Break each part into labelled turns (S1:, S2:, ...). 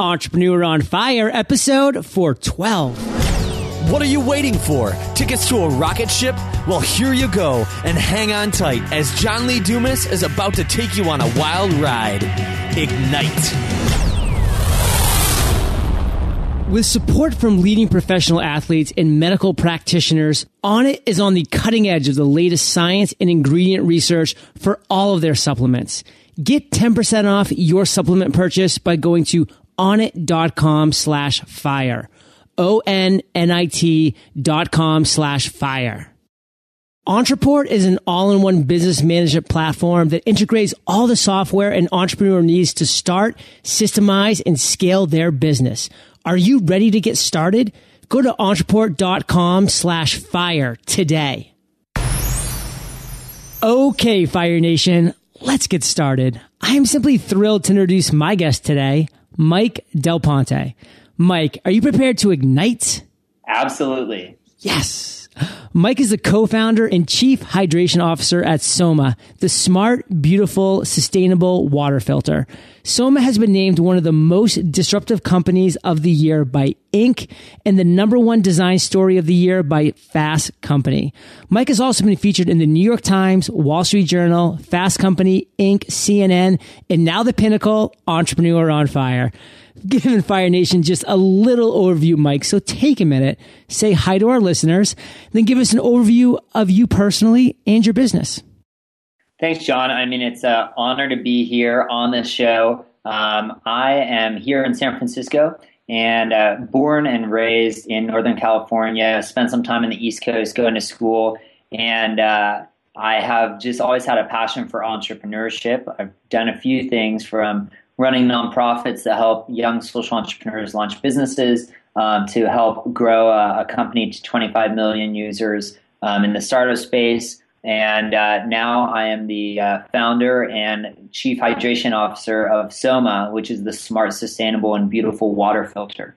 S1: Entrepreneur on Fire, episode 412.
S2: What are you waiting for? Tickets to a rocket ship? Well, here you go, and hang on tight as John Lee Dumas is about to take you on a wild ride. Ignite.
S1: With support from leading professional athletes and medical practitioners, Onnit is on the cutting edge of the latest science and ingredient research for all of their supplements. Get 10% off your supplement purchase by going to onnit.com slash fire. O-N-N-I-T dot com slash fire. Ontraport is an all-in-one business management platform that integrates all the software an entrepreneur needs to start, systemize, and scale their business. Are you ready to get started? Go to ontraport.com slash fire today. Okay, Fire Nation, let's get started. I am simply thrilled to introduce my guest today, Mike Del Ponte. Mike, are you prepared to ignite?
S3: Absolutely.
S1: Yes. Mike is the co-founder and chief hydration officer at Soma, the smart, beautiful, sustainable water filter. Soma has been named one of the most disruptive companies of the year by Inc. and the number one design story of the year by Fast Company. Mike has also been featured in the New York Times, Wall Street Journal, Fast Company, Inc., CNN, and now the pinnacle, Entrepreneur on Fire given Fire Nation just a little overview, Mike. So take a minute, say hi to our listeners, then give us an overview of you personally and your business.
S3: Thanks, John. I mean, it's an honor to be here on this show. Um, I am here in San Francisco and uh, born and raised in Northern California, spent some time in the East Coast going to school. And uh, I have just always had a passion for entrepreneurship. I've done a few things from running nonprofits that help young social entrepreneurs launch businesses, um, to help grow a, a, company to 25 million users um, in the startup space. And uh, now I am the uh, founder and chief hydration officer of Soma, which is the smart, sustainable, and beautiful water filter.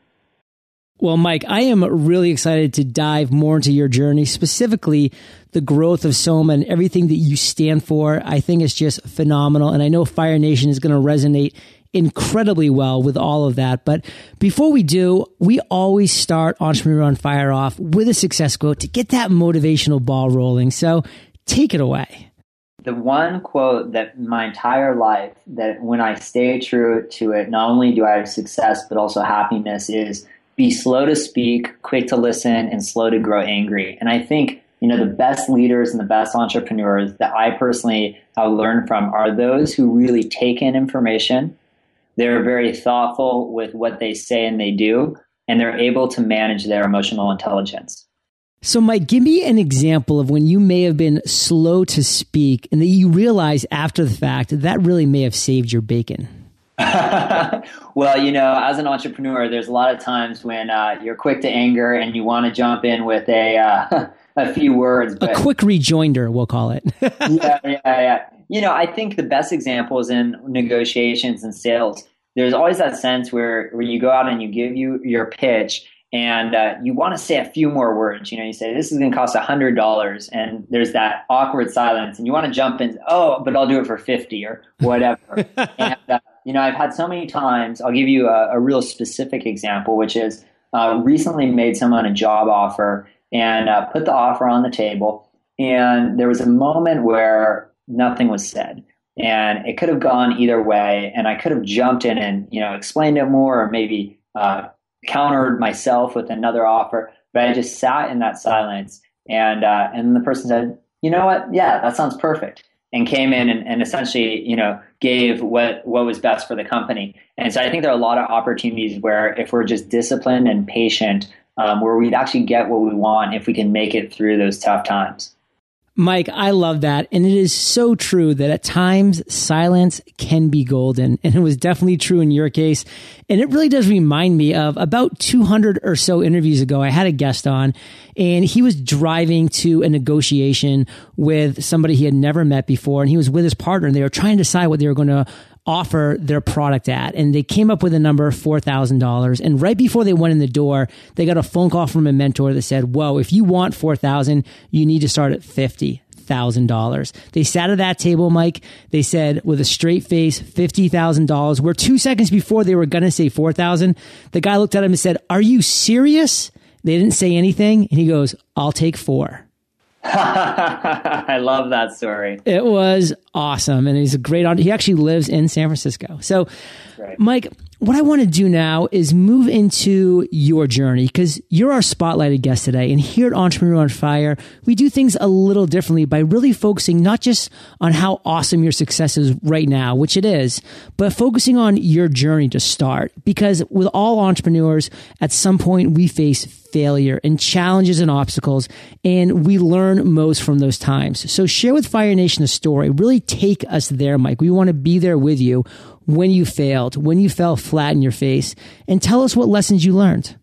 S1: Well, Mike, I am really excited to dive more into your journey, specifically the growth of Soma and everything that you stand for. I think it's just phenomenal. And I know Fire Nation is going to resonate incredibly well with all of that. But before we do, we always start Entrepreneur on Fire off with a success quote to get that motivational ball rolling. So take it away.
S3: The one quote that my entire life, that when I stay true to it, not only do I have success, but also happiness is be slow to speak, quick to listen, and slow to grow angry. And I think you know, the best leaders and the best entrepreneurs that I personally have learned from are those who really take in information. They're very thoughtful with what they say and they do, and they're able to manage their emotional intelligence.
S1: So, Mike, give me an example of when you may have been slow to speak and that you realize after the fact that, that really may have saved your bacon.
S3: well, you know, as an entrepreneur, there's a lot of times when uh, you're quick to anger and you want to jump in with a uh, a few words.
S1: But, a quick rejoinder, we'll call it.
S3: yeah, yeah, yeah. You know, I think the best example is in negotiations and sales. There's always that sense where, where you go out and you give you your pitch and uh, you want to say a few more words. You know, you say, this is going to cost $100 and there's that awkward silence and you want to jump in, oh, but I'll do it for 50 or whatever. and, uh, you know, I've had so many times, I'll give you a, a real specific example, which is uh, recently made someone a job offer and uh, put the offer on the table. And there was a moment where nothing was said. And it could have gone either way. And I could have jumped in and, you know, explained it more or maybe uh, countered myself with another offer. But I just sat in that silence. And, uh, and the person said, you know what? Yeah, that sounds perfect. And came in and, and essentially, you know, gave what, what was best for the company. And so I think there are a lot of opportunities where if we're just disciplined and patient, um, where we'd actually get what we want if we can make it through those tough times.
S1: Mike, I love that. And it is so true that at times silence can be golden. And it was definitely true in your case. And it really does remind me of about 200 or so interviews ago. I had a guest on and he was driving to a negotiation with somebody he had never met before. And he was with his partner and they were trying to decide what they were going to offer their product at. And they came up with a number $4,000. And right before they went in the door, they got a phone call from a mentor that said, whoa, if you want 4,000, you need to start at 50 $50,000. They sat at that table, Mike. They said with a straight face, $50,000, where two seconds before they were going to say 4,000, the guy looked at him and said, are you serious? They didn't say anything. And he goes, I'll take four.
S3: I love that story.
S1: It was awesome. And he's a great, he actually lives in San Francisco. So, Mike, what I want to do now is move into your journey because you're our spotlighted guest today. And here at Entrepreneur on Fire, we do things a little differently by really focusing not just on how awesome your success is right now, which it is, but focusing on your journey to start. Because with all entrepreneurs, at some point we face failure and challenges and obstacles, and we learn most from those times. So share with Fire Nation a story. Really take us there, Mike. We want to be there with you when you failed, when you fell flat in your face, and tell us what lessons you learned.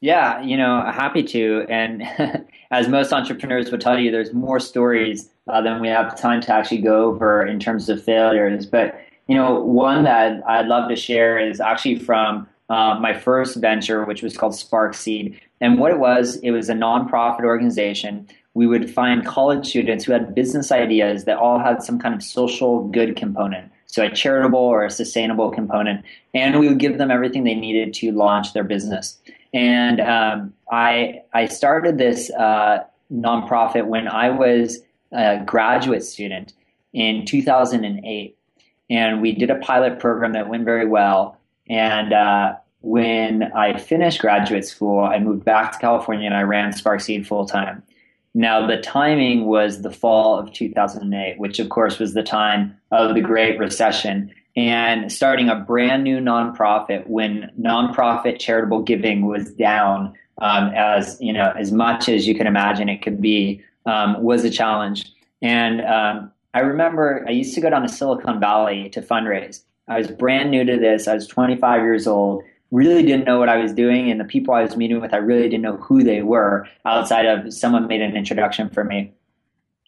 S3: Yeah, you know, happy to. And as most entrepreneurs would tell you, there's more stories uh, than we have time to actually go over in terms of failures. But, you know, one that I'd love to share is actually from uh, my first venture, which was called Spark Seed. And what it was, it was a nonprofit organization. We would find college students who had business ideas that all had some kind of social good component so a charitable or a sustainable component, and we would give them everything they needed to launch their business. And um, I I started this uh, nonprofit when I was a graduate student in 2008, and we did a pilot program that went very well. And uh, when I finished graduate school, I moved back to California and I ran Sparkseed full time. Now, the timing was the fall of 2008, which of course was the time of the Great Recession. And starting a brand new nonprofit when nonprofit charitable giving was down um, as you know as much as you can imagine it could be um, was a challenge. And um, I remember I used to go down to Silicon Valley to fundraise. I was brand new to this. I was 25 years old really didn't know what I was doing, and the people I was meeting with, I really didn't know who they were outside of someone made an introduction for me.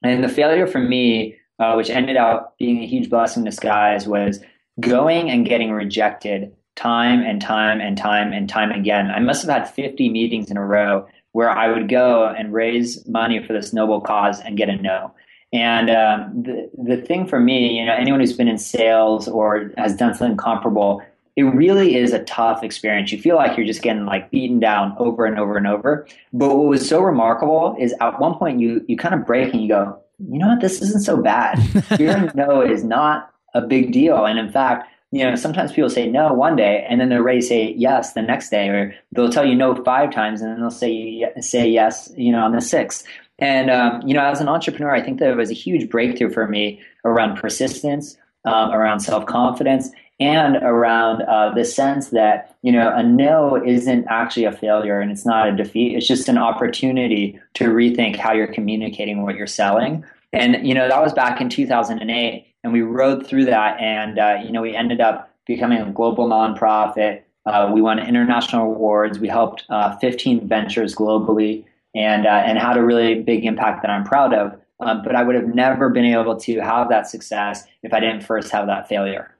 S3: And the failure for me, uh, which ended up being a huge blessing in disguise, was going and getting rejected time and time and time and time again. I must have had 50 meetings in a row where I would go and raise money for this noble cause and get a no. And um, the the thing for me, you know, anyone who's been in sales or has done something comparable, it really is a tough experience. You feel like you're just getting like beaten down over and over and over. But what was so remarkable is at one point you you kind of break and you go, you know what, this isn't so bad. Hearing no is not a big deal. And in fact, you know, sometimes people say no one day and then they're ready to say yes the next day, or they'll tell you no five times and then they'll say say yes, you know, on the sixth. And um, you know, as an entrepreneur, I think that it was a huge breakthrough for me around persistence, um, around self confidence, and around uh, the sense that you know a no isn't actually a failure and it's not a defeat. It's just an opportunity to rethink how you're communicating what you're selling. And you know that was back in 2008 and we rode through that and uh, you know we ended up becoming a global nonprofit. Uh, we won international awards. We helped uh, 15 ventures globally and uh, and had a really big impact that i'm proud of. Um, but i would have never been able to have that success if i didn't first have that failure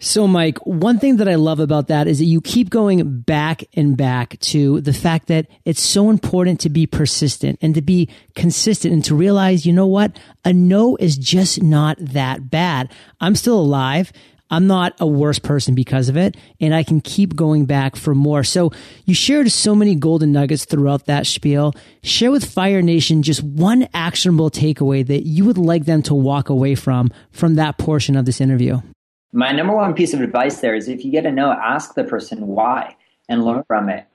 S1: so, Mike, one thing that I love about that is that you keep going back and back to the fact that it's so important to be persistent and to be consistent and to realize, you know what? A no is just not that bad. I'm still alive. I'm not a worse person because of it, and I can keep going back for more. So you shared so many golden nuggets throughout that spiel. Share with Fire Nation just one actionable takeaway that you would like them to walk away from from that portion of this interview.
S3: My number one piece of advice there is if you get a no, ask the person why and learn from it.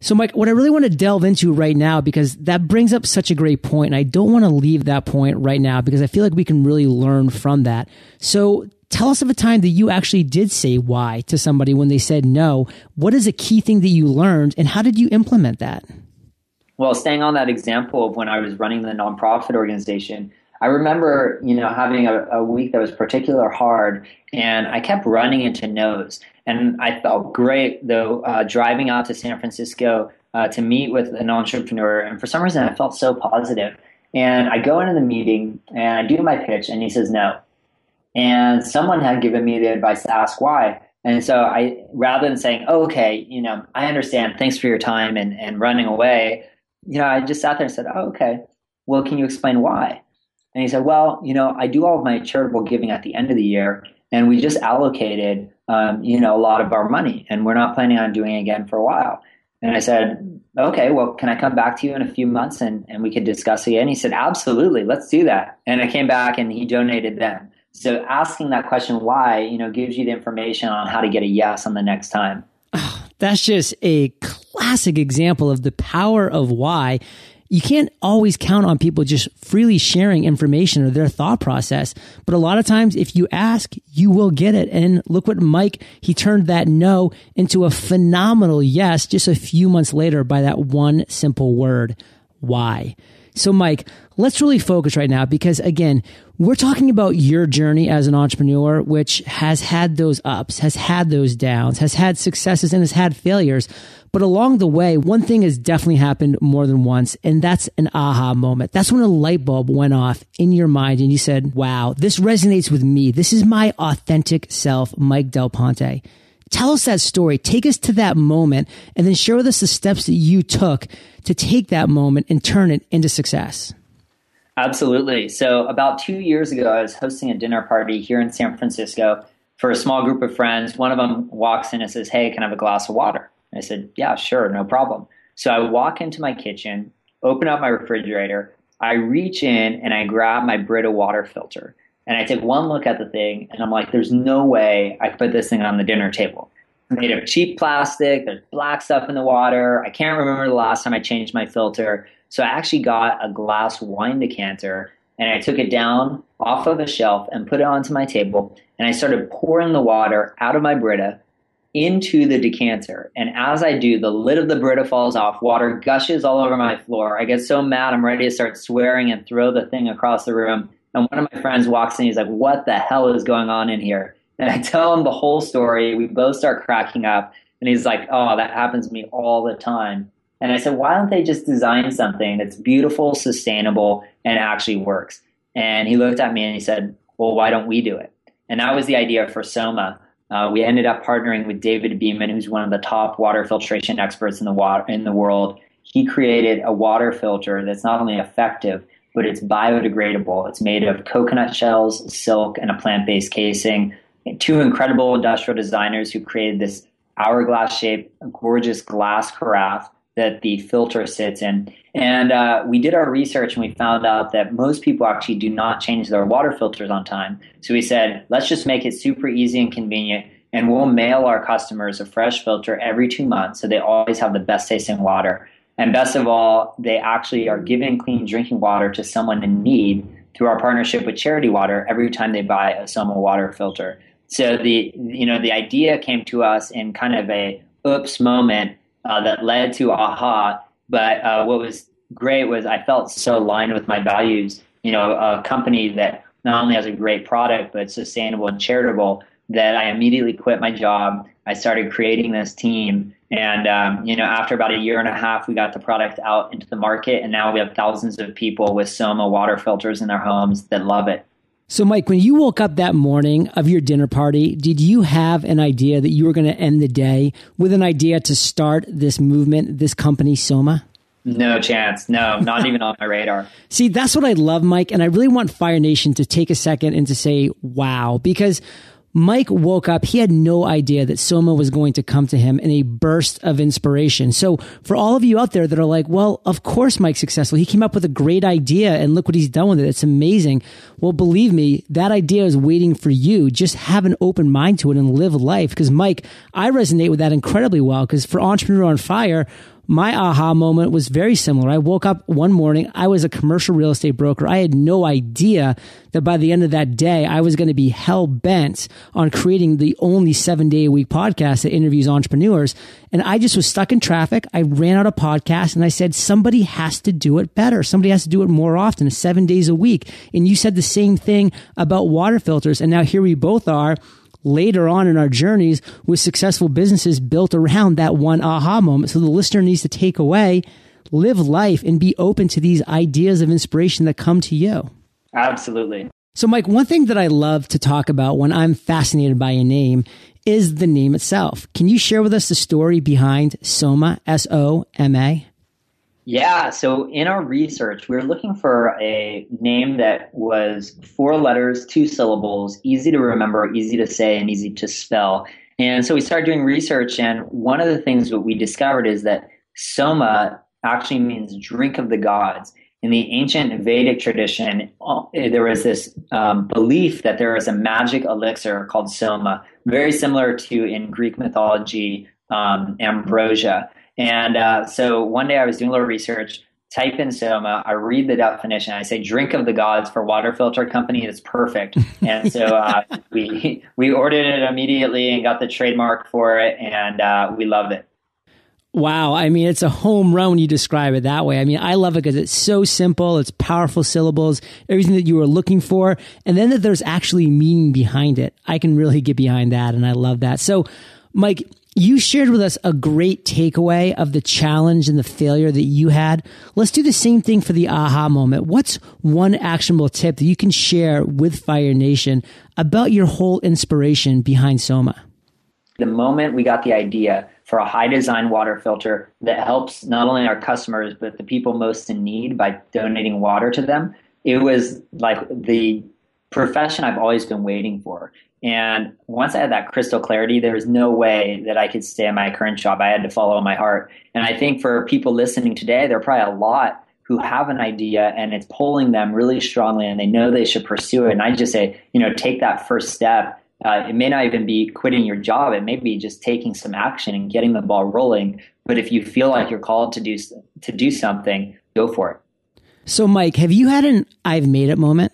S1: So, Mike, what I really want to delve into right now, because that brings up such a great point, and I don't want to leave that point right now because I feel like we can really learn from that. So, tell us of a time that you actually did say why to somebody when they said no. What is a key thing that you learned, and how did you implement that?
S3: Well, staying on that example of when I was running the nonprofit organization, I remember, you know, having a, a week that was particular hard, and I kept running into no's. And I felt great though, uh, driving out to San Francisco uh, to meet with an entrepreneur. And for some reason, I felt so positive. And I go into the meeting and I do my pitch, and he says no. And someone had given me the advice to ask why. And so I, rather than saying, oh, okay, you know, I understand, thanks for your time and, and running away, you know, I just sat there and said, oh, okay, well, can you explain why? And he said, well, you know, I do all of my charitable giving at the end of the year, and we just allocated, um, you know, a lot of our money, and we're not planning on doing it again for a while. And I said, okay, well, can I come back to you in a few months and, and we could discuss again? He said, absolutely, let's do that. And I came back and he donated then. So asking that question why, you know, gives you the information on how to get a yes on the next time.
S1: Oh, that's just a classic example of the power of why you can't always count on people just freely sharing information or their thought process. But a lot of times, if you ask, you will get it. And look what Mike, he turned that no into a phenomenal yes just a few months later by that one simple word. Why? So, Mike, let's really focus right now because again, we're talking about your journey as an entrepreneur, which has had those ups, has had those downs, has had successes and has had failures. But along the way, one thing has definitely happened more than once, and that's an aha moment. That's when a light bulb went off in your mind and you said, wow, this resonates with me. This is my authentic self, Mike Del Ponte. Tell us that story. Take us to that moment and then share with us the steps that you took to take that moment and turn it into success.
S3: Absolutely. So, about two years ago, I was hosting a dinner party here in San Francisco for a small group of friends. One of them walks in and says, Hey, can I have a glass of water? I said, Yeah, sure, no problem. So, I walk into my kitchen, open up my refrigerator, I reach in and I grab my Brita water filter. And I take one look at the thing and I'm like, There's no way I could put this thing on the dinner table made of cheap plastic. There's black stuff in the water. I can't remember the last time I changed my filter. So I actually got a glass wine decanter and I took it down off of a shelf and put it onto my table. And I started pouring the water out of my Brita into the decanter. And as I do, the lid of the Brita falls off. Water gushes all over my floor. I get so mad, I'm ready to start swearing and throw the thing across the room. And one of my friends walks in. He's like, What the hell is going on in here? And I tell him the whole story. We both start cracking up. And he's like, Oh, that happens to me all the time. And I said, Why don't they just design something that's beautiful, sustainable, and actually works? And he looked at me and he said, Well, why don't we do it? And that was the idea for Soma. Uh, we ended up partnering with David Beeman, who's one of the top water filtration experts in the water in the world. He created a water filter that's not only effective, but it's biodegradable. It's made of coconut shells, silk, and a plant-based casing two incredible industrial designers who created this hourglass shaped, gorgeous glass carafe that the filter sits in. And uh, we did our research and we found out that most people actually do not change their water filters on time. So we said, let's just make it super easy and convenient. And we'll mail our customers a fresh filter every two months so they always have the best tasting water. And best of all, they actually are giving clean drinking water to someone in need through our partnership with Charity Water every time they buy a Soma water filter. So the you know the idea came to us in kind of a oops moment uh, that led to aha. But uh, what was great was I felt so aligned with my values. You know, a company that not only has a great product but sustainable and charitable. That I immediately quit my job. I started creating this team, and um, you know, after about a year and a half, we got the product out into the market, and now we have thousands of people with Soma water filters in their homes that love it.
S1: So, Mike, when you woke up that morning of your dinner party, did you have an idea that you were going to end the day with an idea to start this movement, this company, Soma?
S3: No chance. No, not even on my radar.
S1: See, that's what I love, Mike. And I really want Fire Nation to take a second and to say, wow, because Mike woke up. He had no idea that Soma was going to come to him in a burst of inspiration. So for all of you out there that are like, well, of course Mike's successful. He came up with a great idea and look what he's done with it. It's amazing. Well, believe me, that idea is waiting for you. Just have an open mind to it and live life. Cause Mike, I resonate with that incredibly well. Cause for Entrepreneur on Fire, my aha moment was very similar. I woke up one morning. I was a commercial real estate broker. I had no idea that by the end of that day, I was going to be hell bent on creating the only seven day a week podcast that interviews entrepreneurs. And I just was stuck in traffic. I ran out of podcasts and I said, somebody has to do it better. Somebody has to do it more often, seven days a week. And you said the same thing about water filters. And now here we both are later on in our journeys with successful businesses built around that one aha moment. So the listener needs to take away, live life, and be open to these ideas of inspiration that come to you.
S3: Absolutely.
S1: So, Mike, one thing that I love to talk about when I'm fascinated by a name is the name itself. Can you share with us the story behind Soma, S O M A?
S3: Yeah, so in our research, we were looking for a name that was four letters, two syllables, easy to remember, easy to say, and easy to spell. And so we started doing research, and one of the things that we discovered is that Soma actually means drink of the gods. In the ancient Vedic tradition, uh, there was this um, belief that there is a magic elixir called Soma, very similar to in Greek mythology, um, ambrosia. And uh, so one day I was doing a little research, type in Soma, I read the definition, I say drink of the gods for water filter company It's perfect. And so uh, we we ordered it immediately and got the trademark for it, and uh, we love it.
S1: Wow. I mean, it's a home run when you describe it that way. I mean, I love it because it's so simple. It's powerful syllables, everything that you were looking for. And then that there's actually meaning behind it. I can really get behind that. And I love that. So, Mike, you shared with us a great takeaway of the challenge and the failure that you had. Let's do the same thing for the aha moment. What's one actionable tip that you can share with Fire Nation about your whole inspiration behind Soma?
S3: The moment we got the idea for a high design water filter that helps not only our customers, but the people most in need by donating water to them, it was like the profession I've always been waiting for. And once I had that crystal clarity, there was no way that I could stay in my current job. I had to follow my heart. And I think for people listening today, there are probably a lot who have an idea and it's pulling them really strongly and they know they should pursue it. And I just say, you know, take that first step. Uh, it may not even be quitting your job. It may be just taking some action and getting the ball rolling. But if you feel like you're called to do to do something, go for it.
S1: So, Mike, have you had an "I've made it" moment?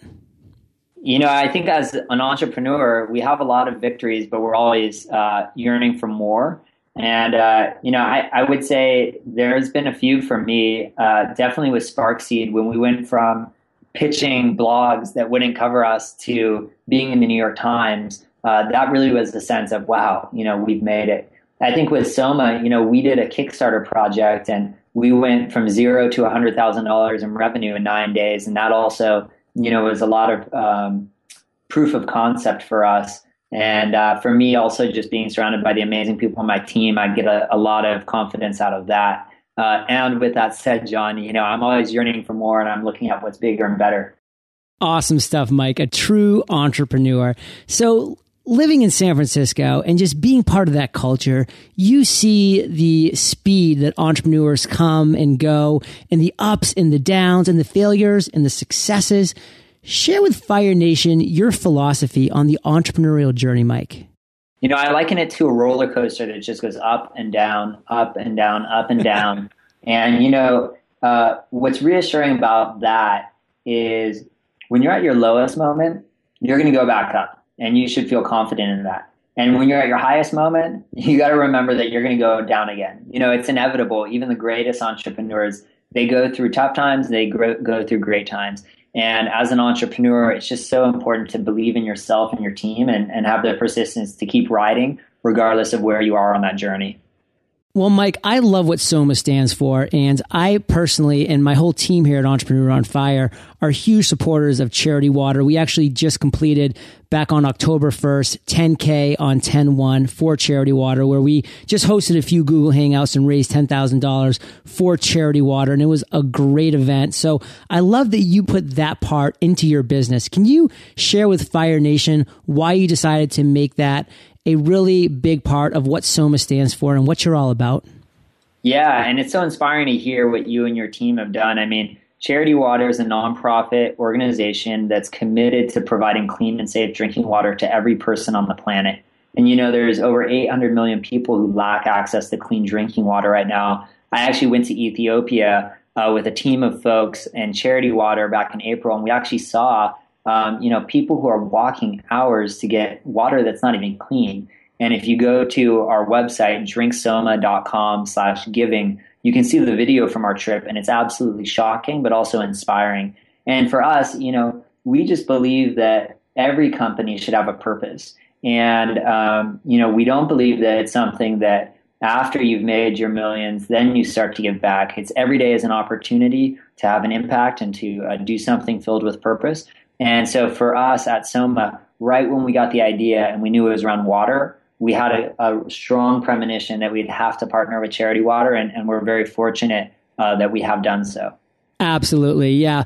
S3: You know, I think as an entrepreneur, we have a lot of victories, but we're always uh, yearning for more. And, uh, you know, I, I, would say there's been a few for me, uh, definitely with Sparkseed, when we went from pitching blogs that wouldn't cover us to being in the New York Times. Uh, that really was the sense of, wow, you know, we've made it. I think with Soma, you know, we did a Kickstarter project and we went from zero to $100,000 in revenue in nine days. And that also you know, it was a lot of um, proof of concept for us. And uh, for me, also just being surrounded by the amazing people on my team, I get a, a lot of confidence out of that. Uh, and with that said, John, you know, I'm always yearning for more and I'm looking at what's bigger and better.
S1: Awesome stuff, Mike. A true entrepreneur. So, living in San Francisco and just being part of that culture, you see the speed that entrepreneurs come and go and the ups and the downs and the failures and the successes. Share with Fire Nation your philosophy on the entrepreneurial journey, Mike.
S3: You know, I liken it to a roller coaster that just goes up and down, up and down, up and down. and, you know, uh, what's reassuring about that is when you're at your lowest moment, you're going to go back up and you should feel confident in that. And when you're at your highest moment, you got to remember that you're going to go down again. You know, it's inevitable. Even the greatest entrepreneurs, they go through tough times, they go through great times. And as an entrepreneur, it's just so important to believe in yourself and your team and, and have the persistence to keep riding, regardless of where you are on that journey.
S1: Well, Mike, I love what SOMA stands for. And I personally and my whole team here at Entrepreneur on Fire are huge supporters of Charity Water. We actually just completed back on October 1st, 10K on 10-1 for Charity Water, where we just hosted a few Google Hangouts and raised $10,000 for Charity Water. And it was a great event. So I love that you put that part into your business. Can you share with Fire Nation why you decided to make that a really big part of what Soma stands for and what you're all about.
S3: Yeah, and it's so inspiring to hear what you and your team have done. I mean, Charity Water is a nonprofit organization that's committed to providing clean and safe drinking water to every person on the planet. And you know, there's over 800 million people who lack access to clean drinking water right now. I actually went to Ethiopia uh, with a team of folks and Charity Water back in April, and we actually saw um, you know, people who are walking hours to get water that's not even clean. And if you go to our website, drinksoma.com slash giving, you can see the video from our trip and it's absolutely shocking, but also inspiring. And for us, you know, we just believe that every company should have a purpose. And, um, you know, we don't believe that it's something that after you've made your millions, then you start to give back. It's every day is an opportunity to have an impact and to uh, do something filled with purpose. And so for us at Soma, right when we got the idea and we knew it was around water, we had a, a strong premonition that we'd have to partner with Charity Water, and, and we're very fortunate uh, that we have done so.
S1: Absolutely. Yeah.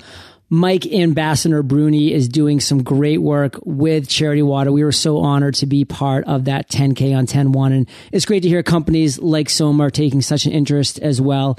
S1: Mike Ambassador Bruni is doing some great work with Charity Water. We were so honored to be part of that 10K on 10 1. And it's great to hear companies like Soma are taking such an interest as well.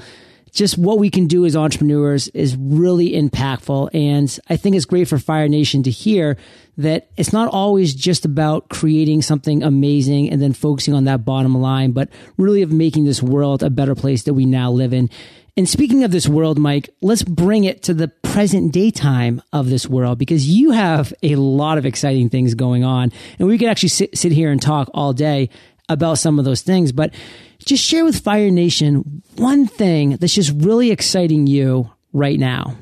S1: Just what we can do as entrepreneurs is really impactful. And I think it's great for Fire Nation to hear that it's not always just about creating something amazing and then focusing on that bottom line, but really of making this world a better place that we now live in. And speaking of this world, Mike, let's bring it to the present day time of this world because you have a lot of exciting things going on. And we could actually sit, sit here and talk all day about some of those things. But just share with Fire Nation one thing that's just really exciting you right now.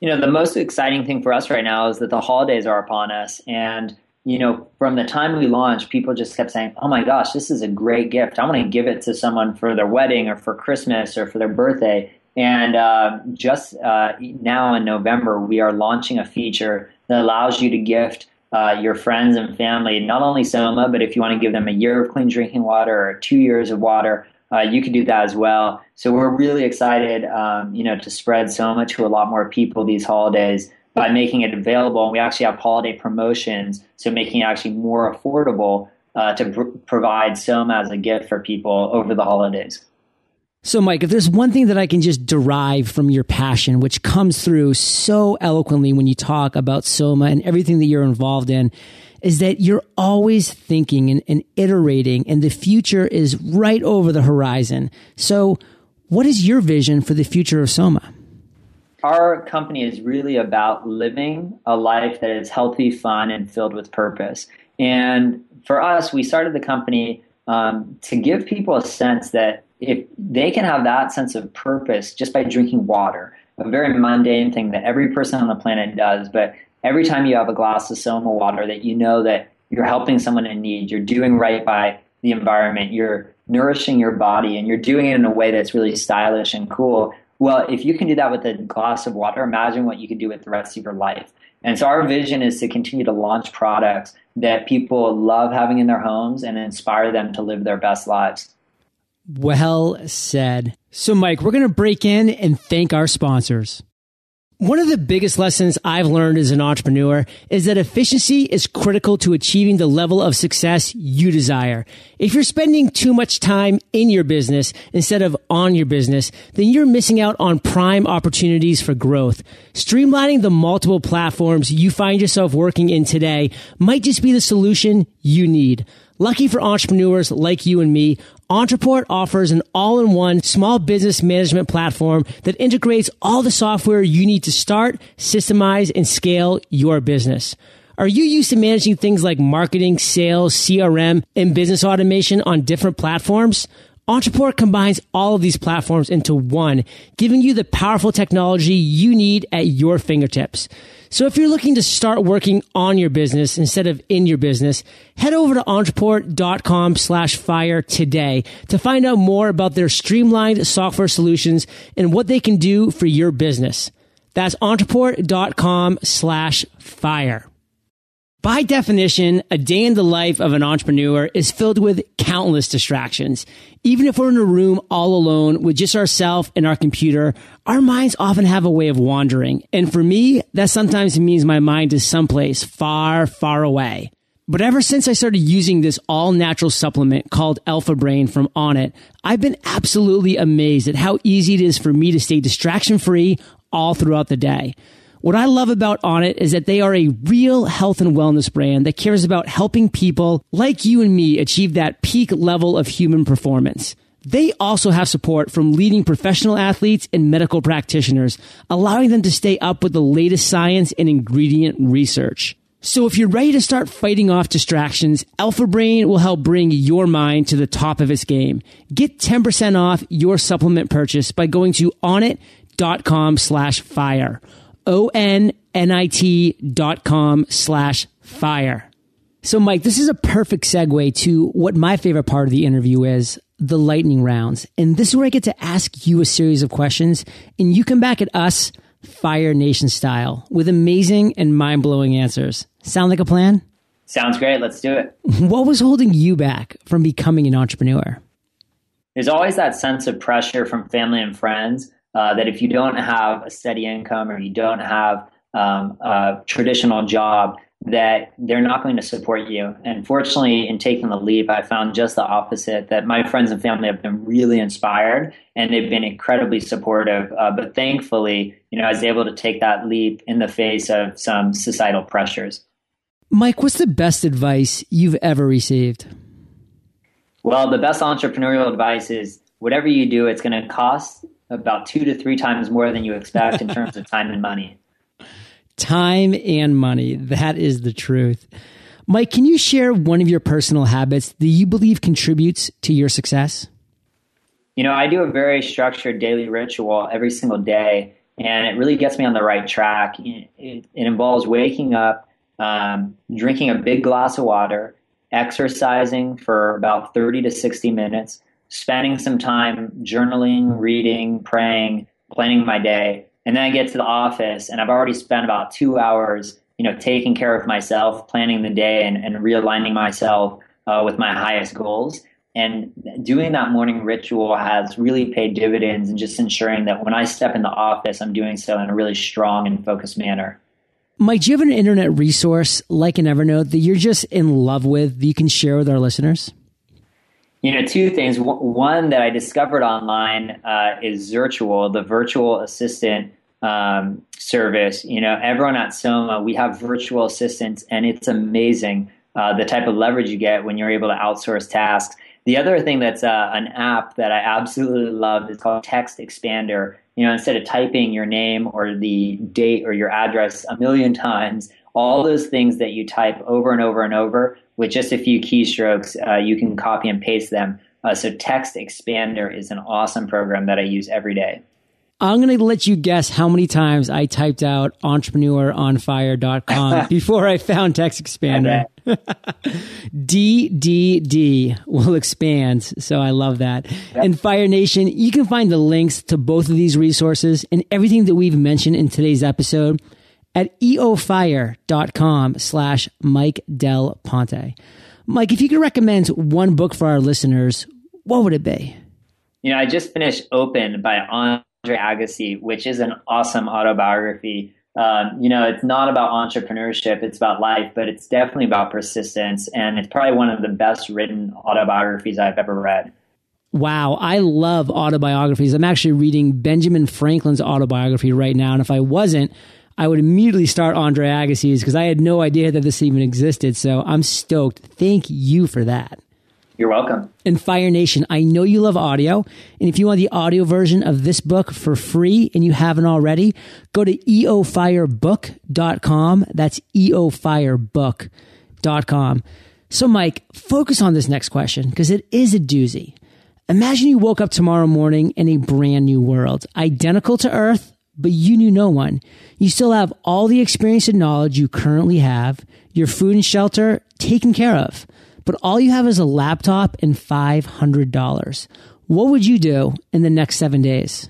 S3: You know, the most exciting thing for us right now is that the holidays are upon us. And you know, from the time we launched, people just kept saying, "Oh my gosh, this is a great gift! I want to give it to someone for their wedding or for Christmas or for their birthday." And uh, just uh, now in November, we are launching a feature that allows you to gift uh, your friends and family not only Soma, but if you want to give them a year of clean drinking water or two years of water, uh, you can do that as well. So we're really excited, um, you know, to spread Soma to a lot more people these holidays by making it available. And we actually have holiday promotions, so making it actually more affordable uh, to pr- provide Soma as a gift for people over the holidays.
S1: So, Mike, if there's one thing that I can just derive from your passion, which comes through so eloquently when you talk about Soma and everything that you're involved in, is that you're always thinking and, and iterating, and the future is right over the horizon. So, what is your vision for the future of Soma?
S3: our company is really about living a life that is healthy, fun, and filled with purpose. And for us, we started the company um, to give people a sense that if they can have that sense of purpose just by drinking water, a very mundane thing that every person on the planet does, but every time you have a glass of Soma water, that you know that you're helping someone in need, you're doing right by the environment, you're nourishing your body, and you're doing it in a way that's really stylish and cool well, if you can do that with a glass of water, imagine what you can do with the rest of your life. And so our vision is to continue to launch products that people love having in their homes and inspire them to live their best lives.
S1: Well said. So, Mike, we're going to break in and thank our sponsors. One of the biggest lessons I've learned as an entrepreneur is that efficiency is critical to achieving the level of success you desire. If you're spending too much time in your business instead of on your business, then you're missing out on prime opportunities for growth. Streamlining the multiple platforms you find yourself working in today might just be the solution you need. Lucky for entrepreneurs like you and me, Ontraport offers an all-in-one small business management platform that integrates all the software you need to start, systemize, and scale your business. Are you used to managing things like marketing, sales, CRM, and business automation on different platforms? Ontraport combines all of these platforms into one, giving you the powerful technology you need at your fingertips. So if you're looking to start working on your business instead of in your business, head over to ontraport.com slash fire today to find out more about their streamlined software solutions and what they can do for your business. That's ontraport.com slash fire. By definition, a day in the life of an entrepreneur is filled with countless distractions. Even if we're in a room all alone with just ourselves and our computer, our minds often have a way of wandering. And for me, that sometimes means my mind is someplace far, far away. But ever since I started using this all natural supplement called Alpha Brain from Onnit, I've been absolutely amazed at how easy it is for me to stay distraction free all throughout the day. What I love about Onnit is that they are a real health and wellness brand that cares about helping people like you and me achieve that peak level of human performance. They also have support from leading professional athletes and medical practitioners, allowing them to stay up with the latest science and ingredient research. So if you're ready to start fighting off distractions, Alpha Brain will help bring your mind to the top of its game. Get 10% off your supplement purchase by going to onnit.com slash fire. O-N-N-I-T dot com slash fire. So Mike, this is a perfect segue to what my favorite part of the interview is, the lightning rounds. And this is where I get to ask you a series of questions and you come back at us Fire Nation style with amazing and mind blowing answers. Sound like a plan?
S3: Sounds great. Let's do it.
S1: What was holding you back from becoming an entrepreneur?
S3: there's always that sense of pressure from family and friends uh, that if you don't have a steady income or you don't have um, a traditional job, that they're not going to support you. And fortunately, in taking the leap, I found just the opposite that my friends and family have been really inspired and they've been incredibly supportive. Uh, but thankfully, you know, I was able to take that leap in the face of some societal pressures.
S1: Mike, what's the best advice you've ever received?
S3: Well, the best entrepreneurial advice is whatever you do, it's going to cost about two to three times more than you expect in terms of time and money.
S1: Time and money. That is the truth. Mike, can you share one of your personal habits that you believe contributes to your success?
S3: You know, I do a very structured daily ritual every single day, and it really gets me on the right track. It, it, it involves waking up, um, drinking a big glass of water, exercising for about 30 to 60 minutes, spending some time journaling, reading, praying, planning my day. And then I get to the office and I've already spent about two hours, you know, taking care of myself, planning the day and, and realigning myself uh, with my highest goals. And doing that morning ritual has really paid dividends and just ensuring that when I step in the office, I'm doing so in a really strong and focused manner.
S1: Mike, do you have an internet resource like an Evernote that you're just in love with that you can share with our listeners?
S3: You know, two things. One that I discovered online uh, is Zirtual, the virtual assistant um, service. You know, everyone at Soma, we have virtual assistants, and it's amazing uh, the type of leverage you get when you're able to outsource tasks. The other thing that's uh, an app that I absolutely love is called Text Expander. You know, instead of typing your name or the date or your address a million times, all those things that you type over and over and over with just a few keystrokes, uh, you can copy and paste them. Uh, so Text Expander is an awesome program that I use every day.
S1: I'm going to let you guess how many times I typed out entrepreneuronfire.com before I found Text Expander. DDD will expand. So I love that. Yep. And Fire Nation, you can find the links to both of these resources and everything that we've mentioned in today's episode at eofire.com slash Mike Del Ponte. Mike, if you could recommend one book for our listeners, what would it be?
S3: You know, I just finished Open by Andre Agassi, which is an awesome autobiography. Um, you know, it's not about entrepreneurship, it's about life, but it's definitely about persistence. And it's probably one of the best written autobiographies I've ever read.
S1: Wow, I love autobiographies. I'm actually reading Benjamin Franklin's autobiography right now. And if I wasn't, I would immediately start Andre Agassi's because I had no idea that this even existed. So I'm stoked. Thank you for that.
S3: You're welcome.
S1: And Fire Nation, I know you love audio. And if you want the audio version of this book for free and you haven't already, go to eofirebook.com. That's eofirebook.com. So, Mike, focus on this next question because it is a doozy. Imagine you woke up tomorrow morning in a brand new world, identical to Earth but you knew no one. You still have all the experience and knowledge you currently have, your food and shelter taken care of, but all you have is a laptop and $500. What would you do in the next seven days?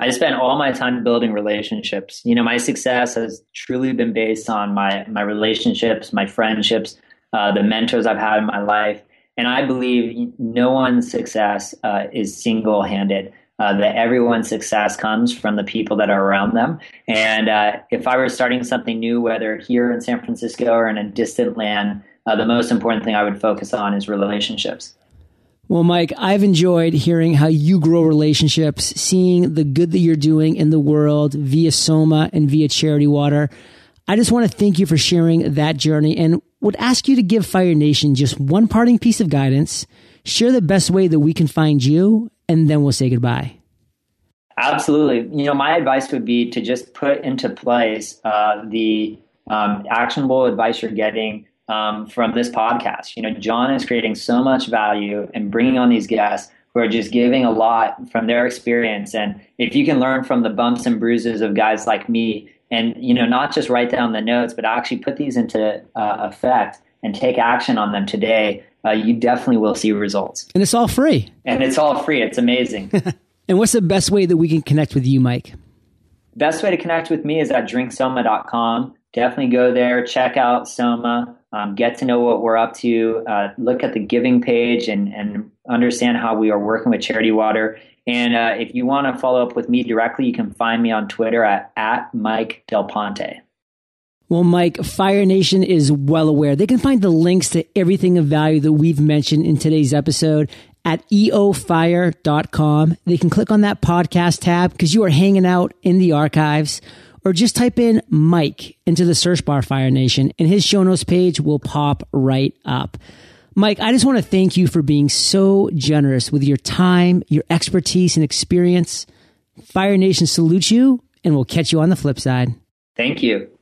S3: I spent all my time building relationships. You know, my success has truly been based on my my relationships, my friendships, uh, the mentors I've had in my life, and I believe no one's success uh, is single handed uh, that everyone's success comes from the people that are around them. And uh, if I were starting something new, whether here in San Francisco or in a distant land, uh, the most important thing I would focus on is relationships.
S1: Well, Mike, I've enjoyed hearing how you grow relationships, seeing the good that you're doing in the world via Soma and via Charity Water. I just want to thank you for sharing that journey and would ask you to give Fire Nation just one parting piece of guidance. Share the best way that we can find you and then we'll say goodbye.
S3: Absolutely. You know, my advice would be to just put into place uh, the um, actionable advice you're getting um, from this podcast. You know, John is creating so much value and bringing on these guests who are just giving a lot from their experience. And if you can learn from the bumps and bruises of guys like me, and you know, not just write down the notes, but actually put these into uh, effect and take action on them today, uh, you definitely will see results.
S1: And it's all free.
S3: And it's all free. It's amazing.
S1: and what's the best way that we can connect with you, Mike?
S3: Best way to connect with me is at drinksoma.com. Definitely go there, check out Soma, um, get to know what we're up to, uh, look at the giving page and, and understand how we are working with Charity Water. And uh, if you want to follow up with me directly, you can find me on Twitter at, at Mike Del Ponte.
S1: Well, Mike, Fire Nation is well aware. They can find the links to everything of value that we've mentioned in today's episode at eofire.com. They can click on that podcast tab because you are hanging out in the archives or just type in Mike into the search bar Fire Nation and his show notes page will pop right up. Mike, I just want to thank you for being so generous with your time, your expertise, and experience. Fire Nation salutes you, and we'll catch you on the flip side.
S3: Thank you.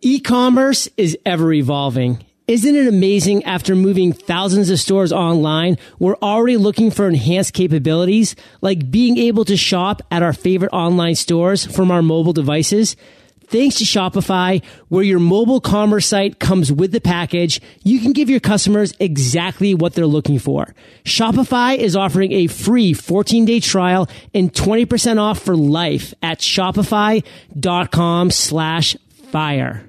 S1: E commerce is ever evolving. Isn't it amazing after moving thousands of stores online, we're already looking for enhanced capabilities like being able to shop at our favorite online stores from our mobile devices? Thanks to Shopify, where your mobile commerce site comes with the package, you can give your customers exactly what they're looking for. Shopify is offering a free 14 day trial and 20% off for life at shopify.com slash fire.